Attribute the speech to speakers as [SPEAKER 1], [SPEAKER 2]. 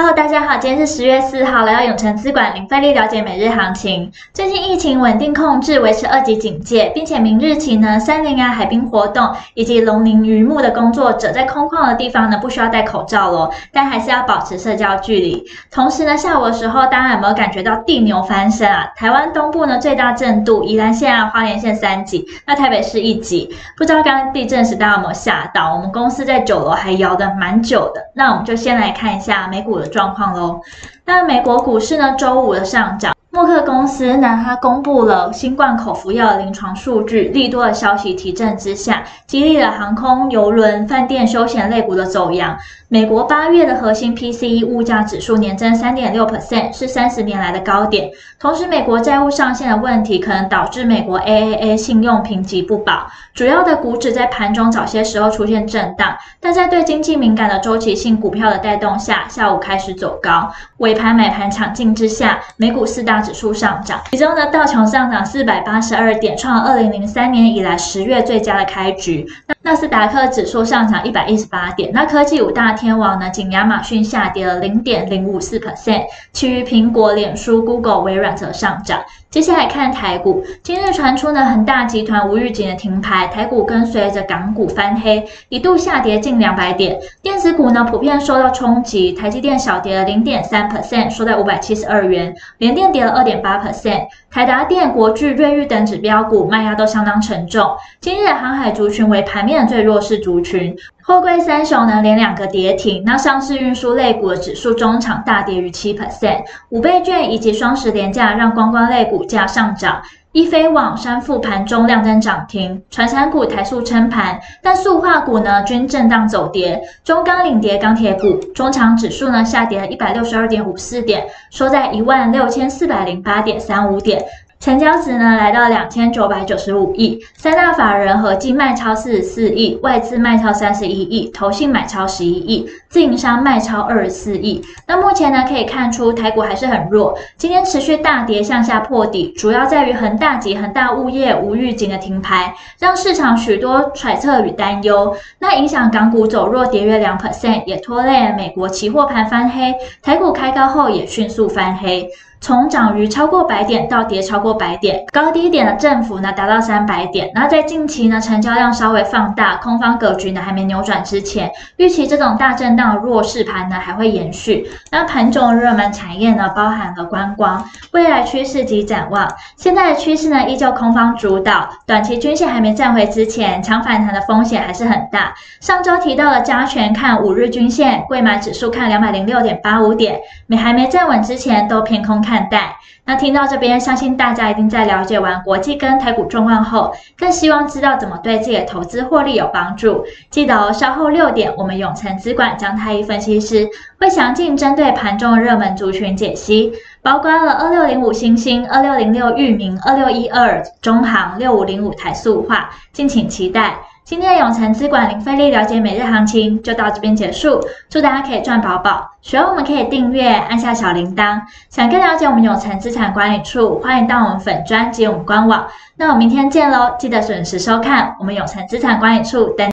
[SPEAKER 1] Hello，大家好，今天是十月四号，来到永诚资管零费力了解每日行情。最近疫情稳定控制，维持二级警戒，并且明日起呢，森林啊、海滨活动以及农林渔牧的工作者，在空旷的地方呢，不需要戴口罩咯，但还是要保持社交距离。同时呢，下午的时候，大家有没有感觉到地牛翻身啊？台湾东部呢，最大震度宜兰县啊、花莲县三级，那台北市一级。不知道刚刚地震时大家有没有吓到？我们公司在九楼还摇得蛮久的。那我们就先来看一下美股的状况喽。那美国股市呢，周五的上涨。默克公司呢，它公布了新冠口服药临床数据，利多的消息提振之下，激励了航空、邮轮、饭店、休闲类股的走扬。美国八月的核心 PCE 物价指数年增三点六 percent，是三十年来的高点。同时，美国债务上限的问题可能导致美国 AAA 信用评级不保。主要的股指在盘中早些时候出现震荡，但在对经济敏感的周期性股票的带动下，下午开始走高。尾盘买盘抢进之下，美股四大指数上涨，其中呢，道琼上涨四百八十二点，创二零零三年以来十月最佳的开局。纳斯达克指数上涨一百一十八点，那科技五大天王呢，仅亚马逊下跌了零点零五四 percent，其余苹果、脸书、Google、微软则上涨。接下来看台股，今日传出呢，恒大集团无预警的停牌，台股跟随着港股翻黑，一度下跌近两百点。电子股呢，普遍受到冲击，台积电小跌了零点三 percent，收在五百七十二元，联电跌了二点八 percent，台达电、国巨、瑞昱等指标股卖压都相当沉重。今日航海族群为盘面最弱势族群。货柜三雄呢，连两个跌停，那上市运输类股的指数中场大跌逾七 percent，五倍券以及双十连价让观光类股价上涨，一飞网、珊富盘中亮灯涨停，传产股台塑撑盘，但塑化股呢均震荡走跌，中钢领跌钢铁股，中场指数呢下跌了一百六十二点五四点，收在一万六千四百零八点三五点。成交值呢来到两千九百九十五亿，三大法人合计卖超四十四亿，外资卖超三十一亿，投信买超十一亿，自营商卖超二十四亿。那目前呢可以看出台股还是很弱，今天持续大跌向下破底，主要在于恒大及恒大物业无预警的停牌，让市场许多揣测与担忧。那影响港股走弱，跌约两 percent，也拖累了美国期货盘翻黑，台股开高后也迅速翻黑。从涨逾超过百点到跌超过百点，高低点的振幅呢达到三百点。那在近期呢成交量稍微放大，空方格局呢还没扭转之前，预期这种大震荡的弱势盘呢还会延续。那盘中热门产业呢包含了观光，未来趋势及展望。现在的趋势呢依旧空方主导，短期均线还没站回之前，强反弹的风险还是很大。上周提到了加权看五日均线，柜买指数看两百零六点八五点，没还没站稳之前都偏空。看待。那听到这边，相信大家一定在了解完国际跟台股状况后，更希望知道怎么对自己的投资获利有帮助。记得哦，稍后六点，我们永诚资管姜太一分析师会详尽针对盘中的热门族群解析，包括了二六零五星星、二六零六域名、二六一二中行、六五零五台塑化，敬请期待。今天的永诚资管零费力了解每日行情就到这边结束，祝大家可以赚饱饱。喜欢我们可以订阅，按下小铃铛。想更了解我们永诚资产管理处，欢迎到我们粉专及我们官网。那我们明天见喽，记得准时收看我们永诚资产管理处等。